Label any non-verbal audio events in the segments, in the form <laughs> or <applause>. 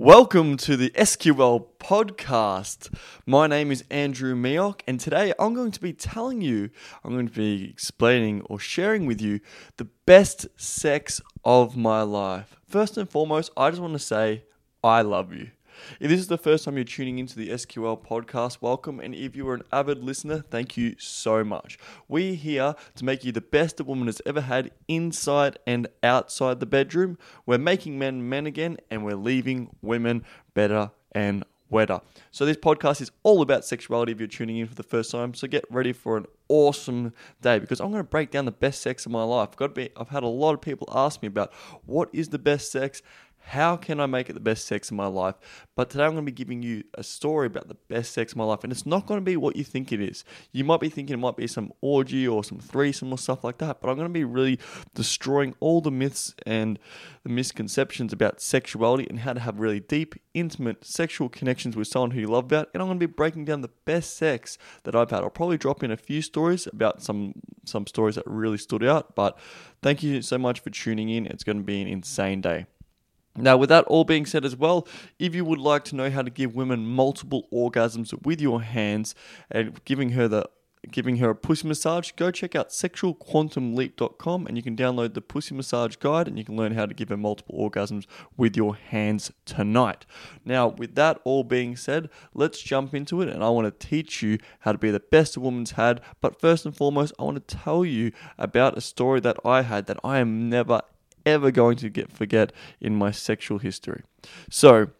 Welcome to the SQL podcast. My name is Andrew Mioch, and today I'm going to be telling you, I'm going to be explaining or sharing with you the best sex of my life. First and foremost, I just want to say, I love you. If this is the first time you're tuning into the SQL podcast, welcome. And if you are an avid listener, thank you so much. We're here to make you the best a woman has ever had inside and outside the bedroom. We're making men men again, and we're leaving women better and wetter. So this podcast is all about sexuality if you're tuning in for the first time. So get ready for an awesome day because I'm going to break down the best sex of my life. I've got to be I've had a lot of people ask me about what is the best sex how can I make it the best sex of my life? But today I'm going to be giving you a story about the best sex of my life. And it's not going to be what you think it is. You might be thinking it might be some orgy or some threesome or stuff like that. But I'm going to be really destroying all the myths and the misconceptions about sexuality and how to have really deep, intimate sexual connections with someone who you love about. And I'm going to be breaking down the best sex that I've had. I'll probably drop in a few stories about some some stories that really stood out. But thank you so much for tuning in. It's going to be an insane day. Now, with that all being said as well, if you would like to know how to give women multiple orgasms with your hands and giving her the giving her a pussy massage, go check out sexualquantumleap.com and you can download the pussy massage guide and you can learn how to give her multiple orgasms with your hands tonight. Now, with that all being said, let's jump into it and I want to teach you how to be the best a woman's had. But first and foremost, I want to tell you about a story that I had that I am never ever going to get forget in my sexual history. So,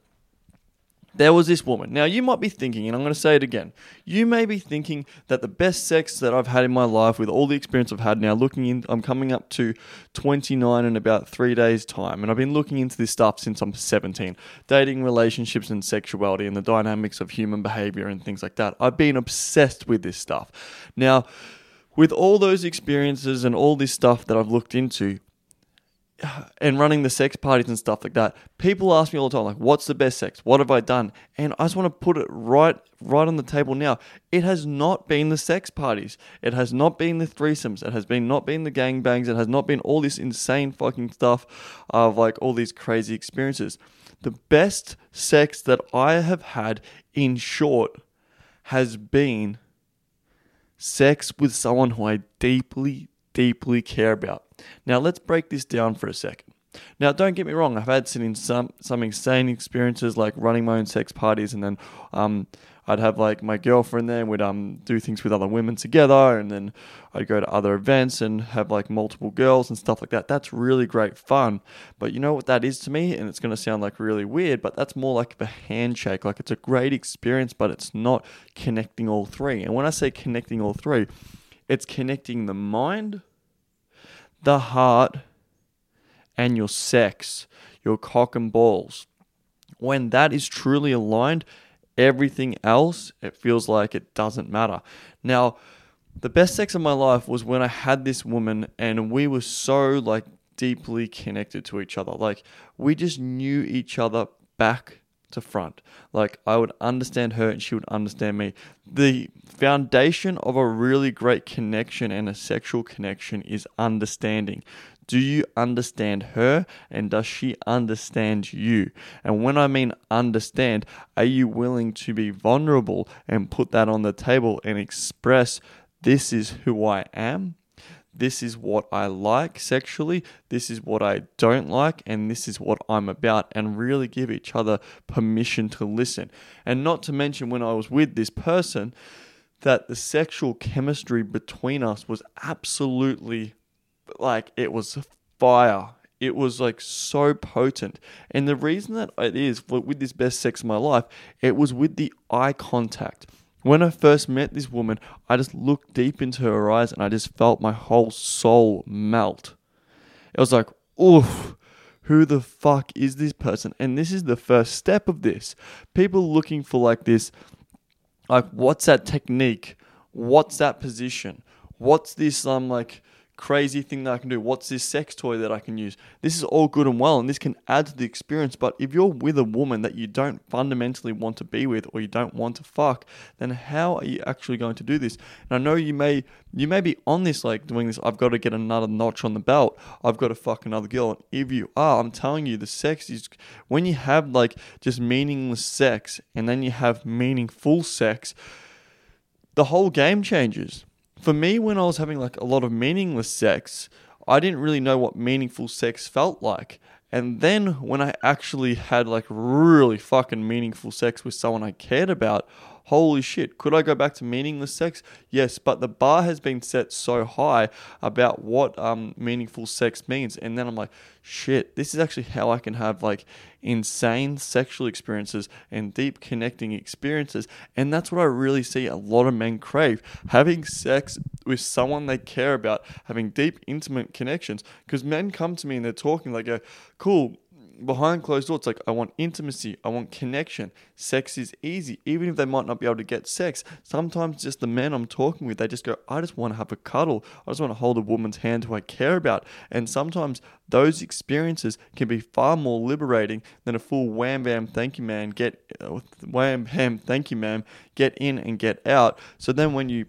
there was this woman. Now, you might be thinking, and I'm going to say it again, you may be thinking that the best sex that I've had in my life, with all the experience I've had now, looking in, I'm coming up to 29 in about three days' time, and I've been looking into this stuff since I'm 17 dating, relationships, and sexuality, and the dynamics of human behavior and things like that. I've been obsessed with this stuff. Now, with all those experiences and all this stuff that I've looked into, and running the sex parties and stuff like that, people ask me all the time, like, what's the best sex? What have I done? And I just want to put it right right on the table now. It has not been the sex parties. It has not been the threesomes. It has been not been the gangbangs. It has not been all this insane fucking stuff of like all these crazy experiences. The best sex that I have had in short has been sex with someone who I deeply, deeply care about. Now, let's break this down for a second. Now, don't get me wrong, I've had some, some, insane experiences like running my own sex parties, and then um, I'd have like my girlfriend there, and we'd um, do things with other women together, and then I'd go to other events and have like multiple girls and stuff like that. That's really great fun. But you know what that is to me? And it's going to sound like really weird, but that's more like a handshake. Like it's a great experience, but it's not connecting all three. And when I say connecting all three, it's connecting the mind, the heart, and your sex, your cock and balls. When that is truly aligned, everything else, it feels like it doesn't matter. Now, the best sex of my life was when I had this woman and we were so like deeply connected to each other. Like we just knew each other back to front. Like I would understand her and she would understand me. The foundation of a really great connection and a sexual connection is understanding. Do you understand her and does she understand you? And when I mean understand, are you willing to be vulnerable and put that on the table and express this is who I am? This is what I like sexually, this is what I don't like, and this is what I'm about, and really give each other permission to listen. And not to mention, when I was with this person, that the sexual chemistry between us was absolutely like it was fire. It was like so potent. And the reason that it is with this best sex of my life, it was with the eye contact. When I first met this woman, I just looked deep into her eyes and I just felt my whole soul melt. It was like, oof, who the fuck is this person? And this is the first step of this. People looking for like this, like, what's that technique? What's that position? What's this, um, like, crazy thing that I can do? What's this sex toy that I can use? This is all good and well, and this can add to the experience. But if you're with a woman that you don't fundamentally want to be with, or you don't want to fuck, then how are you actually going to do this? And I know you may you may be on this like doing this. I've got to get another notch on the belt. I've got to fuck another girl. And if you are, I'm telling you, the sex is when you have like just meaningless sex, and then you have meaningful sex. The whole game changes for me, when I was having like a lot of meaningless sex, I didn't really know what meaningful sex felt like. And then when I actually had like really fucking meaningful sex with someone I cared about, holy shit, could I go back to meaningless sex? Yes, but the bar has been set so high about what um, meaningful sex means. And then I'm like, shit, this is actually how I can have like insane sexual experiences and deep connecting experiences. And that's what I really see a lot of men crave having sex with someone they care about, having deep, intimate connections. Because men come to me and they're talking like, cool behind closed doors, it's like I want intimacy, I want connection. Sex is easy, even if they might not be able to get sex. Sometimes just the men I'm talking with, they just go, I just want to have a cuddle. I just want to hold a woman's hand who I care about. And sometimes those experiences can be far more liberating than a full wham bam thank you man get uh, wham bam thank you ma'am get in and get out. So then when you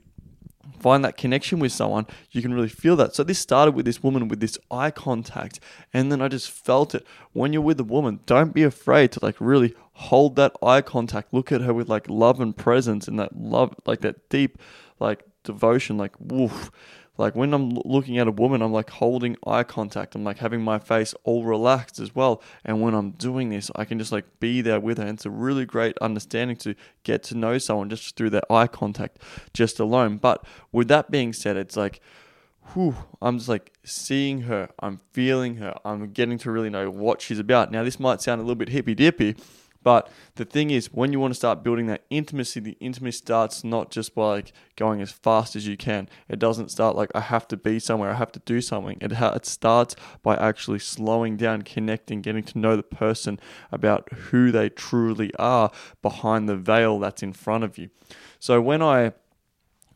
find that connection with someone, you can really feel that. So this started with this woman with this eye contact, and then I just felt it. When you're with a woman, don't be afraid to like really hold that eye contact. Look at her with like love and presence and that love, like that deep, like devotion, like woof. Like when I'm looking at a woman, I'm like holding eye contact. I'm like having my face all relaxed as well. And when I'm doing this, I can just like be there with her. And it's a really great understanding to get to know someone just through that eye contact just alone. But with that being said, it's like, whew, I'm just like seeing her, I'm feeling her, I'm getting to really know what she's about. Now, this might sound a little bit hippy dippy, but the thing is, when you want to start building that intimacy, the intimacy starts not just by like going as fast as you can. It doesn't start like I have to be somewhere, I have to do something. It ha- it starts by actually slowing down, connecting, getting to know the person about who they truly are behind the veil that's in front of you. So when I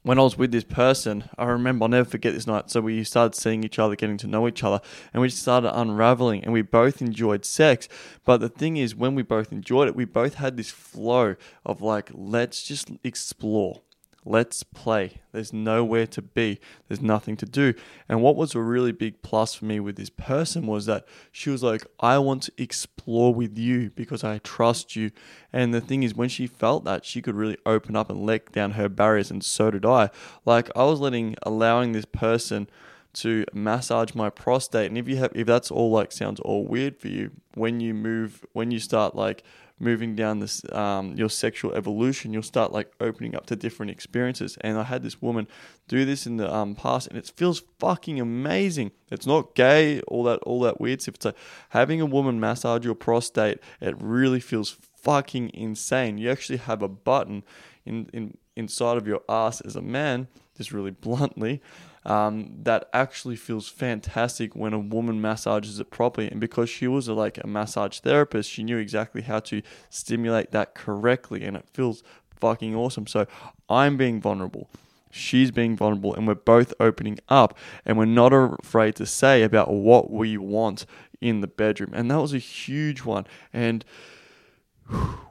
when I was with this person, I remember, I'll never forget this night. So we started seeing each other, getting to know each other, and we started unraveling, and we both enjoyed sex. But the thing is, when we both enjoyed it, we both had this flow of like, let's just explore. Let's play. There's nowhere to be. There's nothing to do. And what was a really big plus for me with this person was that she was like, I want to explore with you because I trust you. And the thing is, when she felt that, she could really open up and let down her barriers. And so did I. Like, I was letting, allowing this person to massage my prostate. And if you have, if that's all like sounds all weird for you, when you move, when you start like, moving down this um, your sexual evolution, you'll start like opening up to different experiences. And I had this woman do this in the um, past, and it feels fucking amazing. It's not gay, all that all that weird stuff. It's like having a woman massage your prostate. It really feels fucking insane. You actually have a button in in inside of your ass as a man, just really bluntly um, that actually feels fantastic when a woman massages it properly. And because she was a, like a massage therapist, she knew exactly how to stimulate that correctly, and it feels fucking awesome. So I'm being vulnerable. She's being vulnerable, and we're both opening up, and we're not afraid to say about what we want in the bedroom. And that was a huge one. And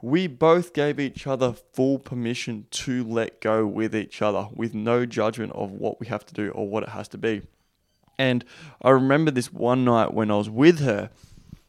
we both gave each other full permission to let go with each other with no judgment of what we have to do or what it has to be. And I remember this one night when I was with her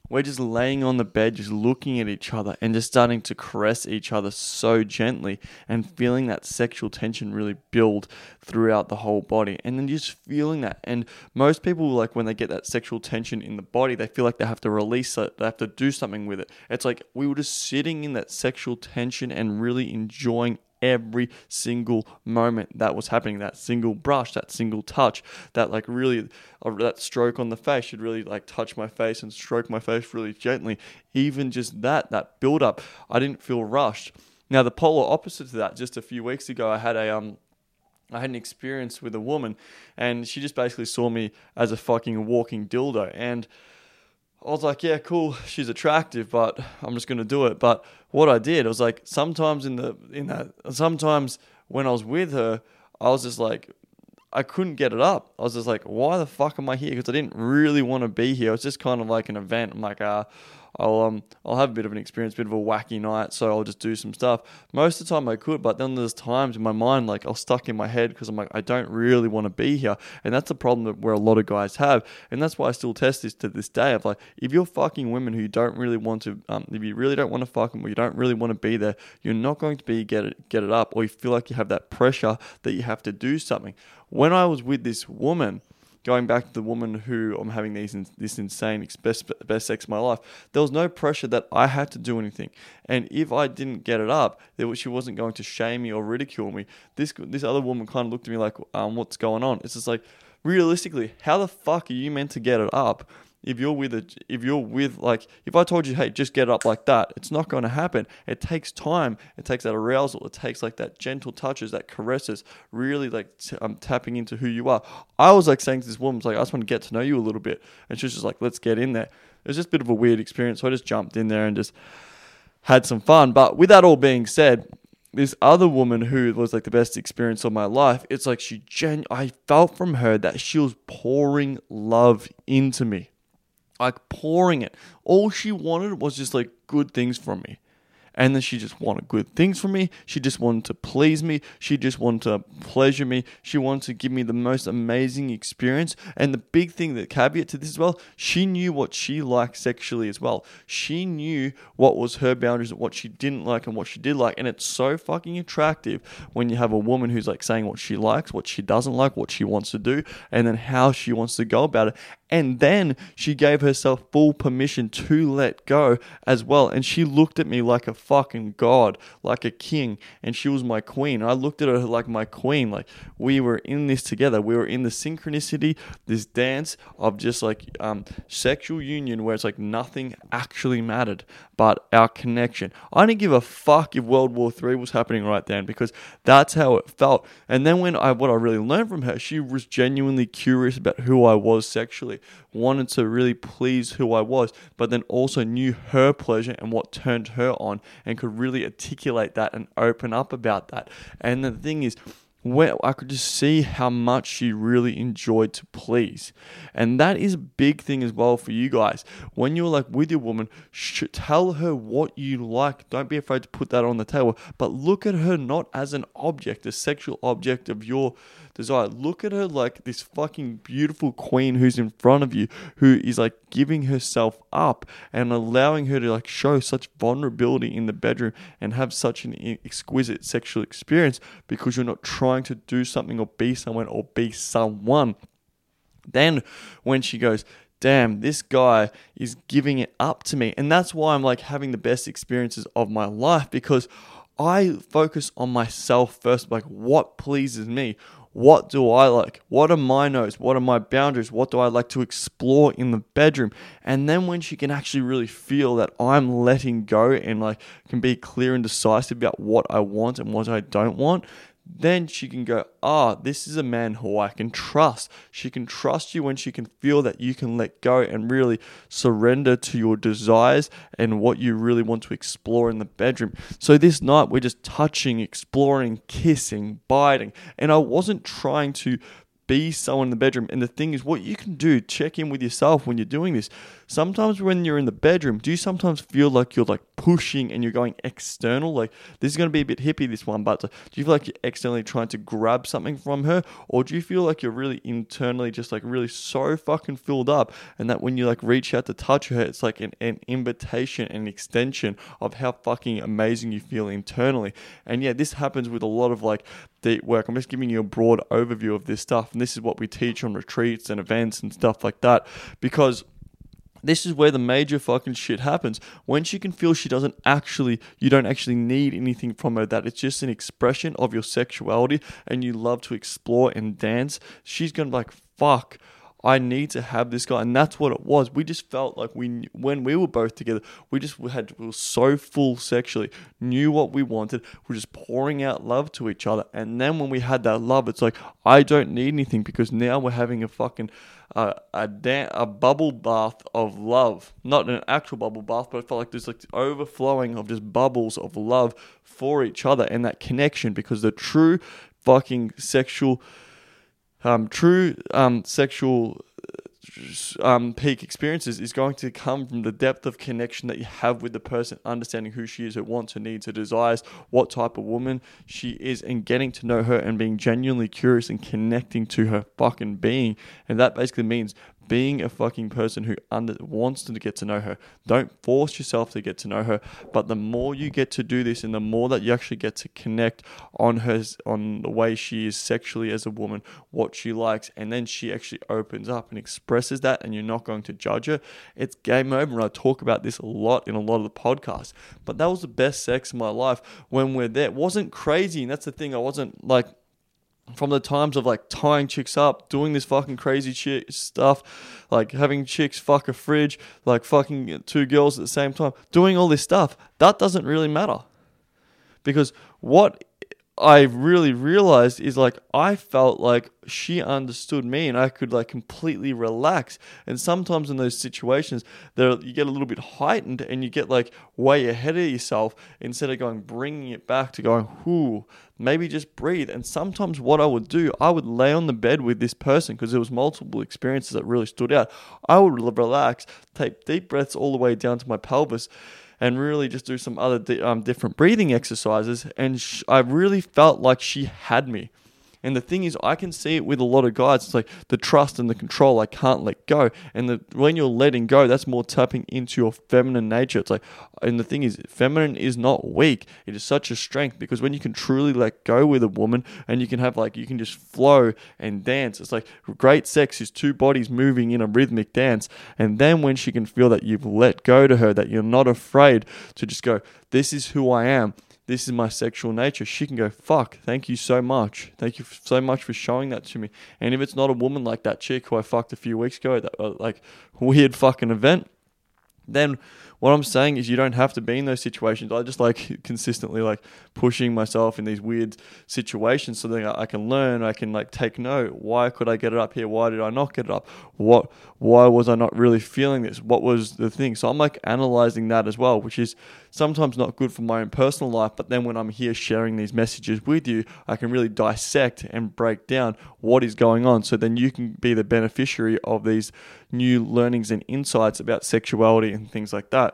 we're just laying on the bed, just looking at each other and just starting to caress each other so gently and feeling that sexual tension really build throughout the whole body. And then just feeling that. And most people, like when they get that sexual tension in the body, they feel like they have to release it, they have to do something with it. It's like we were just sitting in that sexual tension and really enjoying every single moment that was happening that single brush that single touch that like really uh, that stroke on the face should really like touch my face and stroke my face really gently even just that that build up i didn't feel rushed now the polar opposite to that just a few weeks ago i had a um I had an experience with a woman, and she just basically saw me as a fucking walking dildo. And I was like, yeah, cool, she's attractive, but I'm just gonna do it. But what I did, I was like, sometimes in the in that, sometimes when I was with her, I was just like, I couldn't get it up. I was just like, why the fuck am I here? Because I didn't really want to be here. It was just kind of like an event. I'm like, uh, I'll um I'll have a bit of an experience, a bit of a wacky night, so I'll just do some stuff. Most of the time I could, but then there's times in my mind like I'll stuck in my head because I'm like I don't really want to be here, and that's the problem that where a lot of guys have, and that's why I still test this to this day. Of like if you're fucking women who don't really want to, um, if you really don't want to fuck them or you don't really want to be there, you're not going to be get it get it up, or you feel like you have that pressure that you have to do something. When I was with this woman going back to the woman who I'm having these this insane best best sex of my life, there was no pressure that I had to do anything. And if I didn't get it up, there she wasn't going to shame me or ridicule me. This this other woman kind of looked at me like, um, what's going on? It's just like, realistically, how the fuck are you meant to get it up if you're with a if you're with like if I told you hey just get up like that it's not going to happen. It takes time. It takes that arousal. It takes like that gentle touches that caresses really like t- um, tapping into who you are. I was like saying to this woman like I just want to get to know you a little bit. And she was just like let's get in there. It was just a bit of a weird experience so I just jumped in there and just had some fun. But with that all being said this other woman who was like the best experience of my life, it's like she gen I felt from her that she was pouring love into me like pouring it. All she wanted was just like good things from me. And then she just wanted good things from me. She just wanted to please me. She just wanted to pleasure me. She wanted to give me the most amazing experience. And the big thing, the caveat to this as well, she knew what she liked sexually as well. She knew what was her boundaries, and what she didn't like, and what she did like. And it's so fucking attractive when you have a woman who's like saying what she likes, what she doesn't like, what she wants to do, and then how she wants to go about it. And then she gave herself full permission to let go as well. And she looked at me like a fucking god, like a king. And she was my queen. I looked at her like my queen. Like we were in this together. We were in the synchronicity, this dance of just like um, sexual union where it's like nothing actually mattered but our connection. I didn't give a fuck if World War III was happening right then because that's how it felt. And then when I what I really learned from her, she was genuinely curious about who I was sexually wanted to really please who I was, but then also knew her pleasure and what turned her on and could really articulate that and open up about that. And the thing is, where I could just see how much she really enjoyed to please. And that is a big thing as well for you guys. When you're like with your woman, tell her what you like. Don't be afraid to put that on the table, but look at her not as an object, a sexual object of your desire. Look at her like this fucking beautiful queen who's in front of you, who is like giving herself up and allowing her to like show such vulnerability in the bedroom and have such an exquisite sexual experience because you're not trying to do something or be someone or be someone. Then when she goes, damn, this guy is giving it up to me. And that's why I'm like having the best experiences of my life because I focus on myself first, like what pleases me. What do I like? What are my notes? What are my boundaries? What do I like to explore in the bedroom? And then when she can actually really feel that I'm letting go and like can be clear and decisive about what I want and what I don't want, then she can go, ah, oh, this is a man who I can trust. She can trust you when she can feel that you can let go and really surrender to your desires and what you really want to explore in the bedroom. So this night we're just touching, exploring, kissing, biting. And I wasn't trying to be someone in the bedroom. And the thing is, what you can do, check in with yourself when you're doing this. Sometimes when you're in the bedroom, do you sometimes feel like you're like pushing and you're going external? Like this is going to be a bit hippie, this one, but uh, do you feel like you're externally trying to grab something from her? Or do you feel like you're really internally just like really so fucking filled up and that when you like reach out to touch her, it's like an, an invitation, an extension of how fucking amazing you feel internally. And yeah, this happens with a lot of like deep work. I'm just giving you a broad overview of this stuff. And this is what we teach on retreats and events and stuff like that because this is where the major fucking shit happens. When she can feel she doesn't actually, you don't actually need anything from her, that it's just an expression of your sexuality and you love to explore and dance, she's gonna be like, fuck. I need to have this guy, and that's what it was. We just felt like we, when we were both together, we just had we were so full sexually, knew what we wanted. We are just pouring out love to each other, and then when we had that love, it's like I don't need anything because now we're having a fucking uh, a da- a bubble bath of love, not an actual bubble bath, but I felt like there's like overflowing of just bubbles of love for each other and that connection because the true fucking sexual um, true um, sexual um, peak experiences is going to come from the depth of connection that you have with the person, understanding who she is, her wants, her needs, her desires, what type of woman she is, and getting to know her and being genuinely curious and connecting to her fucking being. And that basically means being a fucking person who under, wants to get to know her. Don't force yourself to get to know her, but the more you get to do this and the more that you actually get to connect on her on the way she is sexually as a woman, what she likes, and then she actually opens up and expresses that and you're not going to judge her, it's game over. And I talk about this a lot in a lot of the podcasts. But that was the best sex of my life when we're there. It wasn't crazy, and that's the thing. I wasn't like from the times of like tying chicks up, doing this fucking crazy shit stuff, like having chicks fuck a fridge, like fucking two girls at the same time, doing all this stuff, that doesn't really matter. Because what I really realized is like I felt like she understood me and I could like completely relax. And sometimes in those situations, there you get a little bit heightened and you get like way ahead of yourself instead of going bringing it back to going, whoo, maybe just breathe. And sometimes what I would do, I would lay on the bed with this person because there was multiple experiences that really stood out. I would relax, take deep breaths all the way down to my pelvis and really just do some other di- um, different breathing exercises. And sh- I really felt like she had me. And the thing is, I can see it with a lot of guys. It's like the trust and the control. I can't let go. And the, when you're letting go, that's more tapping into your feminine nature. It's like, and the thing is, feminine is not weak. It is such a strength because when you can truly let go with a woman and you can have like, you can just flow and dance. It's like great sex is two bodies moving in a rhythmic dance. And then when she can feel that you've let go to her, that you're not afraid to just go, this is who I am this is my sexual nature, she can go, fuck, thank you so much. Thank you so much for showing that to me. And if it's not a woman like that chick who I fucked a few weeks ago, that uh, like weird fucking event, then what I'm saying is you don't have to be in those situations. I just like <laughs> consistently like pushing myself in these weird situations so that I can learn. I can like take note. Why could I get it up here? Why did I not get it up? What? Why was I not really feeling this? What was the thing? So I'm like analyzing that as well, which is sometimes not good for my own personal life. But then when I'm here sharing these messages with you, I can really dissect and break down what is going on. So then you can be the beneficiary of these new learnings and insights about sexuality and things like that.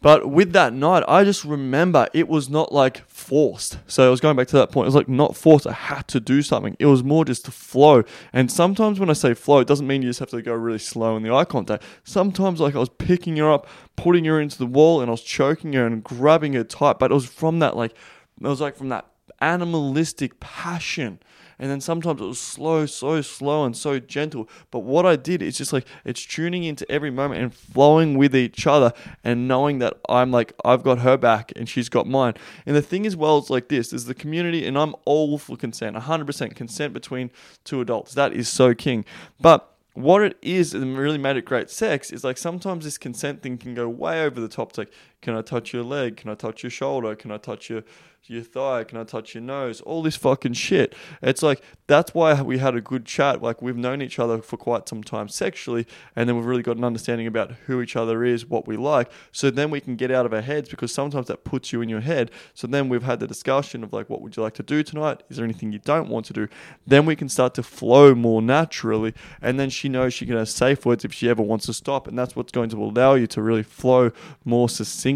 But with that night, I just remember it was not like forced. So I was going back to that point. It was like not forced. I had to do something. It was more just to flow. And sometimes when I say flow, it doesn't mean you just have to go really slow in the eye contact. Sometimes like I was picking her up, putting her into the wall, and I was choking her and grabbing her tight. But it was from that like, it was like from that animalistic passion and then sometimes it was slow, so slow and so gentle. But what I did is just like it's tuning into every moment and flowing with each other and knowing that I'm like I've got her back and she's got mine. And the thing is, well, it's like this: is the community, and I'm all for consent, 100% consent between two adults. That is so king. But what it is and really made it great sex is like sometimes this consent thing can go way over the top. It's like, can I touch your leg? Can I touch your shoulder? Can I touch your your thigh? Can I touch your nose? All this fucking shit. It's like that's why we had a good chat. Like we've known each other for quite some time sexually, and then we've really got an understanding about who each other is, what we like. So then we can get out of our heads because sometimes that puts you in your head. So then we've had the discussion of like, what would you like to do tonight? Is there anything you don't want to do? Then we can start to flow more naturally, and then she knows she can have safe words if she ever wants to stop, and that's what's going to allow you to really flow more succinctly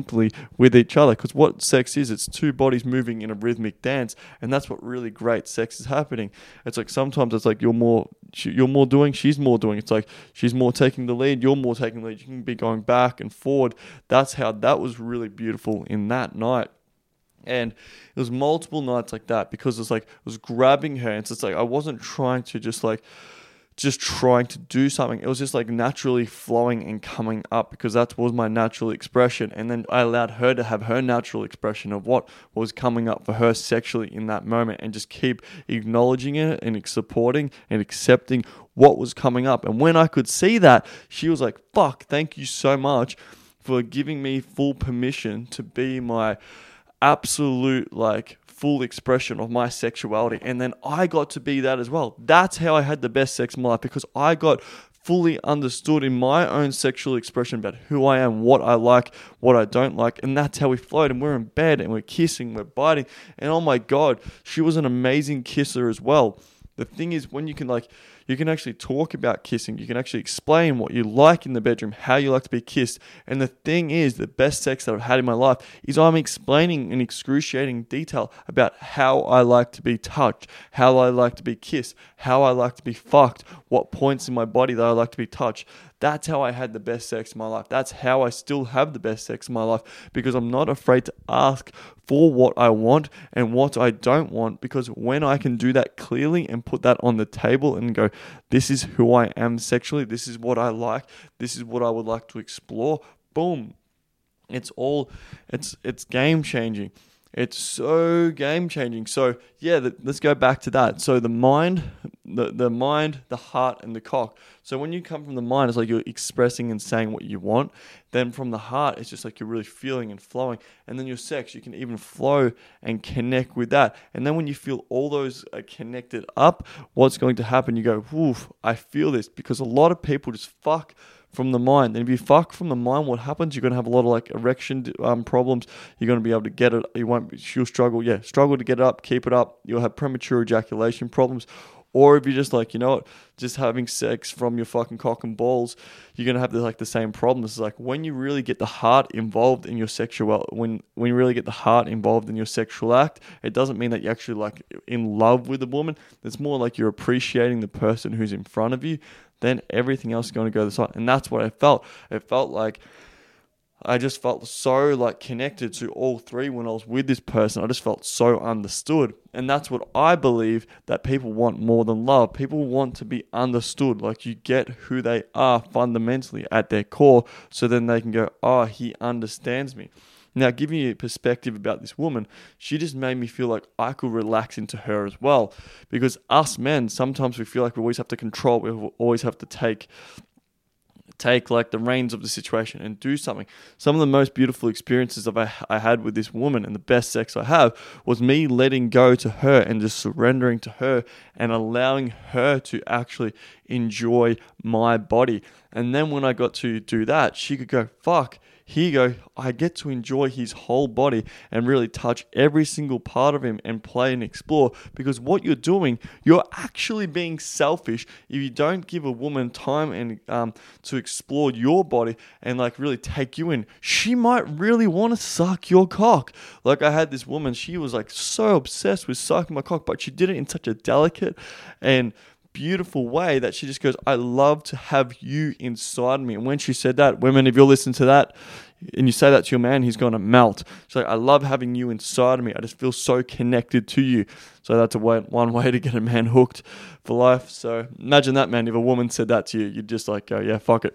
with each other. Because what sex is, it's two bodies moving in a rhythmic dance, and that's what really great sex is happening. It's like sometimes it's like you're more you're more doing, she's more doing. It's like she's more taking the lead, you're more taking the lead. You can be going back and forward. That's how that was really beautiful in that night. And it was multiple nights like that because it's like I was grabbing her, and so it's like I wasn't trying to just like just trying to do something. It was just like naturally flowing and coming up because that was my natural expression. And then I allowed her to have her natural expression of what was coming up for her sexually in that moment and just keep acknowledging it and supporting and accepting what was coming up. And when I could see that, she was like, fuck, thank you so much for giving me full permission to be my absolute like full expression of my sexuality. And then I got to be that as well. That's how I had the best sex in my life because I got fully understood in my own sexual expression about who I am, what I like, what I don't like. And that's how we flowed. And we're in bed and we're kissing, we're biting. And oh my God, she was an amazing kisser as well. The thing is, when you can like, you can actually talk about kissing. You can actually explain what you like in the bedroom, how you like to be kissed. And the thing is, the best sex that I've had in my life is I'm explaining in excruciating detail about how I like to be touched, how I like to be kissed, how I like to be fucked, what points in my body that I like to be touched. That's how I had the best sex in my life. That's how I still have the best sex in my life because I'm not afraid to ask for what I want and what I don't want because when I can do that clearly and put that on the table and go, this is who I am sexually, this is what I like, this is what I would like to explore, boom. It's all it's it's game changing. It's so game changing. So yeah, the, let's go back to that. So the mind, the the mind, the heart, and the cock. So when you come from the mind, it's like you're expressing and saying what you want. Then from the heart, it's just like you're really feeling and flowing. And then your sex, you can even flow and connect with that. And then when you feel all those are connected up, what's going to happen? You go, woof, I feel this because a lot of people just fuck from the mind. And if you fuck from the mind, what happens? You're going to have a lot of like erection um, problems. You're going to be able to get it. You won't. You'll struggle. Yeah, struggle to get it up. Keep it up. You'll have premature ejaculation problems. Or if you're just like, you know what, just having sex from your fucking cock and balls, you're gonna have the, like the same problems. Like when you really get the heart involved in your sexual, when when you really get the heart involved in your sexual act, it doesn't mean that you're actually like in love with the woman. It's more like you're appreciating the person who's in front of you. Then everything else is to go the side, and that's what I felt. It felt like I just felt so like connected to all three when I was with this person. I just felt so understood. And that's what I believe that people want more than love. People want to be understood. Like you get who they are fundamentally at their core so then they can go, "Oh, he understands me." Now, giving you a perspective about this woman, she just made me feel like I could relax into her as well. Because us men, sometimes we feel like we always have to control, we always have to take take like the reins of the situation and do something. Some of the most beautiful experiences of I, I had with this woman and the best sex I have was me letting go to her and just surrendering to her and allowing her to actually enjoy my body. And then when I got to do that, she could go, fuck, here you go. I get to enjoy his whole body and really touch every single part of him and play and explore. Because what you're doing, you're actually being selfish if you don't give a woman time and um, to explore your body and like really take you in. She might really want to suck your cock. Like I had this woman, she was like so obsessed with sucking my cock, but she did it in such a delicate and beautiful way that she just goes, I love to have you inside me. And when she said that, women, if you're listening to that and you say that to your man, he's going to melt. She's like, I love having you inside of me. I just feel so connected to you. So that's a way, one way to get a man hooked for life. So imagine that, man. If a woman said that to you, you'd just like go, yeah, fuck it.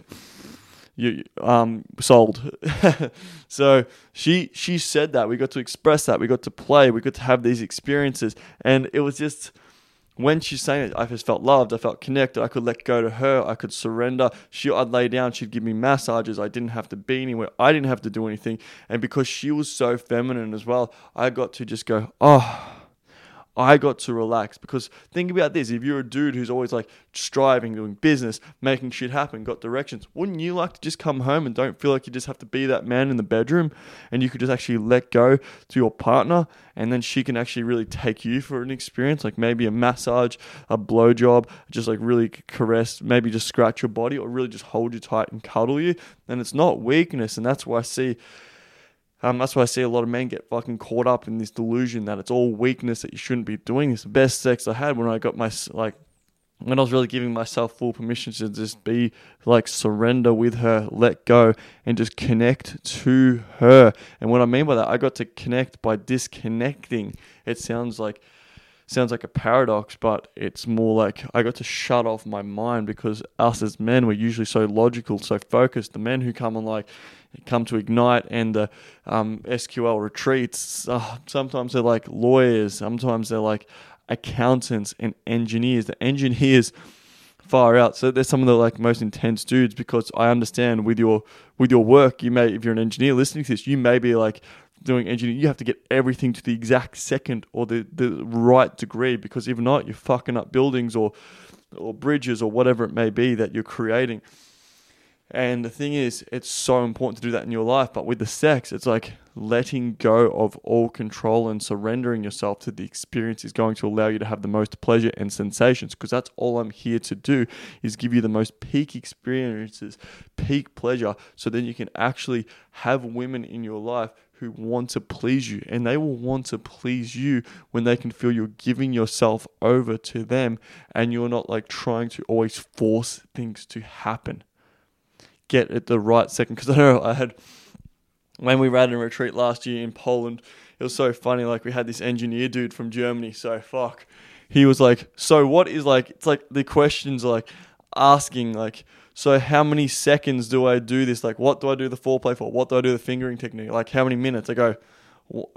You um sold. <laughs> so she she said that we got to express that we got to play we got to have these experiences and it was just when she's saying it, I just felt loved. I felt connected. I could let go to her. I could surrender. She, I'd lay down. She'd give me massages. I didn't have to be anywhere. I didn't have to do anything. And because she was so feminine as well, I got to just go, oh, I got to relax because think about this if you're a dude who's always like striving, doing business, making shit happen, got directions, wouldn't you like to just come home and don't feel like you just have to be that man in the bedroom and you could just actually let go to your partner and then she can actually really take you for an experience, like maybe a massage, a blowjob, just like really caress, maybe just scratch your body or really just hold you tight and cuddle you. And it's not weakness. And that's why I see um, that's why I see a lot of men get fucking caught up in this delusion that it's all weakness that you shouldn't be doing this. The best sex I had when I got my like when I was really giving myself full permission to just be like surrender with her, let go, and just connect to her. And what I mean by that, I got to connect by disconnecting. It sounds like sounds like a paradox, but it's more like I got to shut off my mind because us as men, we're usually so logical, so focused. The men who come on like come to Ignite and the um, SQL retreats, uh, sometimes they're like lawyers, sometimes they're like accountants and engineers. The engineers far out. So they're some of the like most intense dudes because I understand with your with your work, you may if you're an engineer listening to this, you may be like doing engineering, you have to get everything to the exact second or the, the right degree because if not, you're fucking up buildings or or bridges or whatever it may be that you're creating. And the thing is, it's so important to do that in your life. But with the sex, it's like letting go of all control and surrendering yourself to the experience is going to allow you to have the most pleasure and sensations. Because that's all I'm here to do is give you the most peak experiences, peak pleasure, so then you can actually have women in your life who want to please you and they will want to please you when they can feel you're giving yourself over to them and you're not like trying to always force things to happen get at the right second. Because <laughs> I know I had when we ran a retreat last year in Poland, it was so funny. Like we had this engineer dude from Germany. So fuck, he was like, so what is like? It's like the questions like asking like. So how many seconds do I do this? Like, what do I do the foreplay for? What do I do the fingering technique? Like, how many minutes? I go,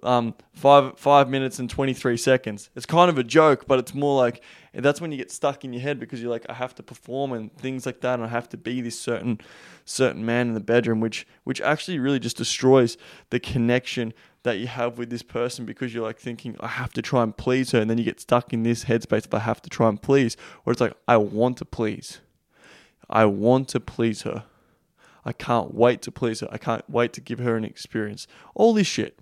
um, five five minutes and 23 seconds. It's kind of a joke, but it's more like that's when you get stuck in your head because you're like, I have to perform and things like that, and I have to be this certain certain man in the bedroom, which which actually really just destroys the connection that you have with this person because you're like thinking, I have to try and please her, and then you get stuck in this headspace of I have to try and please, where it's like, I want to please. I want to please her. I can't wait to please her. I can't wait to give her an experience. All this shit.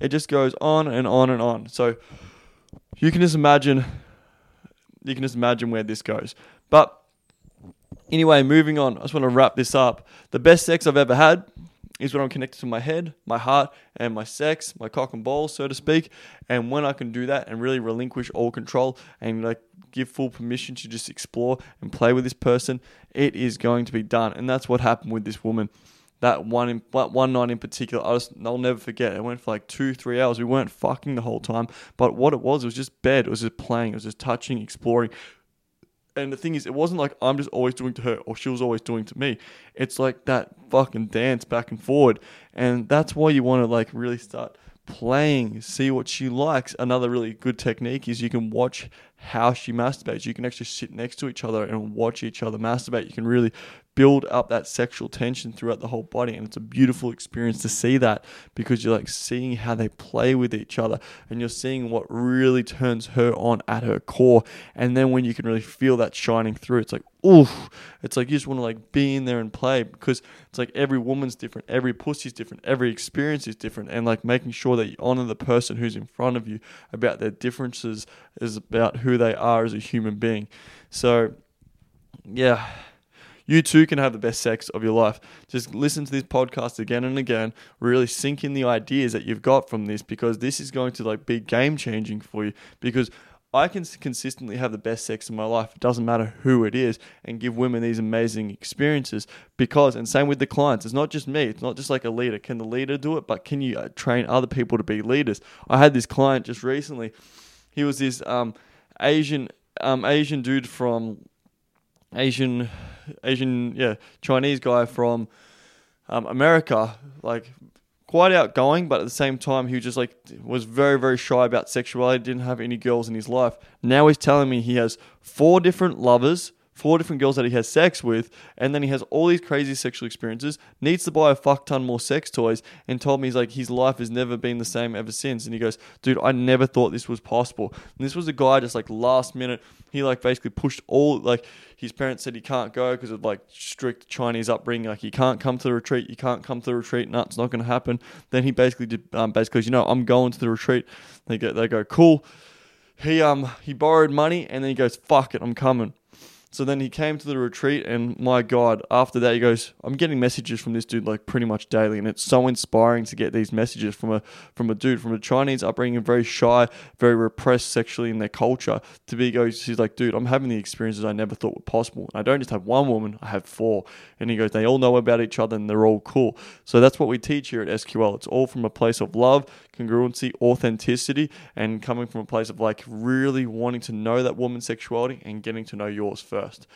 It just goes on and on and on. So you can just imagine you can just imagine where this goes. But anyway, moving on. I just want to wrap this up. The best sex I've ever had is when I'm connected to my head, my heart, and my sex, my cock and balls, so to speak. And when I can do that and really relinquish all control and like give full permission to just explore and play with this person, it is going to be done. And that's what happened with this woman that one in, that one night in particular, I just I'll never forget. It went for like two, three hours. We weren't fucking the whole time, but what it was, it was just bed. It was just playing. It was just touching, exploring. And the thing is, it wasn't like I'm just always doing to her or she was always doing to me. It's like that fucking dance back and forward, and that's why you want to like really start playing, see what she likes. Another really good technique is you can watch how she masturbates. You can actually sit next to each other and watch each other masturbate. You can really build up that sexual tension throughout the whole body. And it's a beautiful experience to see that because you're like seeing how they play with each other and you're seeing what really turns her on at her core. And then when you can really feel that shining through, it's like, oof. It's like you just want to like be in there and play because it's like every woman's different, every pussy's different, every experience is different. And like making sure that you honor the person who's in front of you about their differences is about who they are as a human being. So, yeah you too can have the best sex of your life. Just listen to this podcast again and again, really sink in the ideas that you've got from this because this is going to like be game changing for you because I can consistently have the best sex in my life. It doesn't matter who it is, and give women these amazing experiences. Because, and same with the clients, it's not just me. It's not just like a leader. Can the leader do it? But can you uh, train other people to be leaders? I had this client just recently. He was this um, Asian um, Asian dude from Asian Asian, yeah, Chinese guy from um, America, like quite outgoing, but at the same time, he was just like was very, very shy about sexuality. Didn't have any girls in his life. Now he's telling me he has four different lovers four different girls that he has sex with, and then he has all these crazy sexual experiences, needs to buy a fuck ton more sex toys, and told me he's like his life has never been the same ever since. And he goes, dude, I never thought this was possible. And this was a guy just like last minute, he like basically pushed all like his parents said he can't go because of like strict Chinese upbringing, like you can't come to the retreat, you can't come to the retreat, no, it's not going to happen. Then he basically did, um, basically, you know, I'm going to the retreat. They go, they go, cool. He um he borrowed money and then he goes, fuck it, I'm coming. So then he came to the retreat, and my God, after that, he goes, I'm getting messages from this dude like pretty much daily, and it's so inspiring to get these messages from a from a dude from a Chinese upbringing, very shy, very repressed sexually in their culture. To be goes, he's like, dude, I'm having the experiences I never thought were possible. I don't just have one woman, I have four. And he goes, they all know about each other, and they're all cool. So that's what we teach here at SQL. It's all from a place of love, congruency, authenticity, and coming from a place of like really wanting to know that woman's sexuality and getting to know yours first.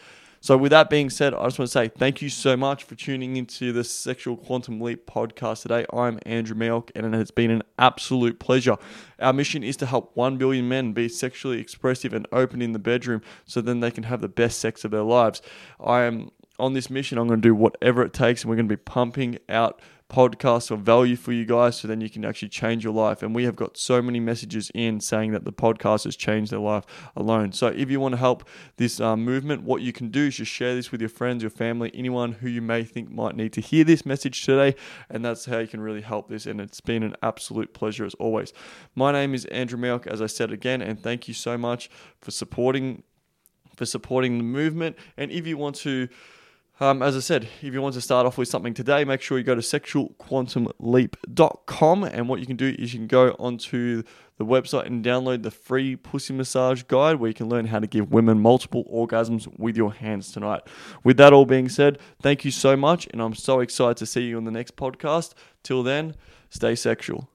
So, with that being said, I just want to say thank you so much for tuning into the Sexual Quantum Leap podcast today. I'm Andrew Mioch, and it has been an absolute pleasure. Our mission is to help 1 billion men be sexually expressive and open in the bedroom so then they can have the best sex of their lives. I am on this mission. I'm going to do whatever it takes, and we're going to be pumping out podcast of value for you guys so then you can actually change your life. And we have got so many messages in saying that the podcast has changed their life alone. So if you want to help this um, movement, what you can do is just share this with your friends, your family, anyone who you may think might need to hear this message today. And that's how you can really help this. And it's been an absolute pleasure as always. My name is Andrew Mioch, as I said again, and thank you so much for supporting for supporting the movement. And if you want to um, as I said, if you want to start off with something today, make sure you go to sexualquantumleap.com. And what you can do is you can go onto the website and download the free pussy massage guide where you can learn how to give women multiple orgasms with your hands tonight. With that all being said, thank you so much. And I'm so excited to see you on the next podcast. Till then, stay sexual.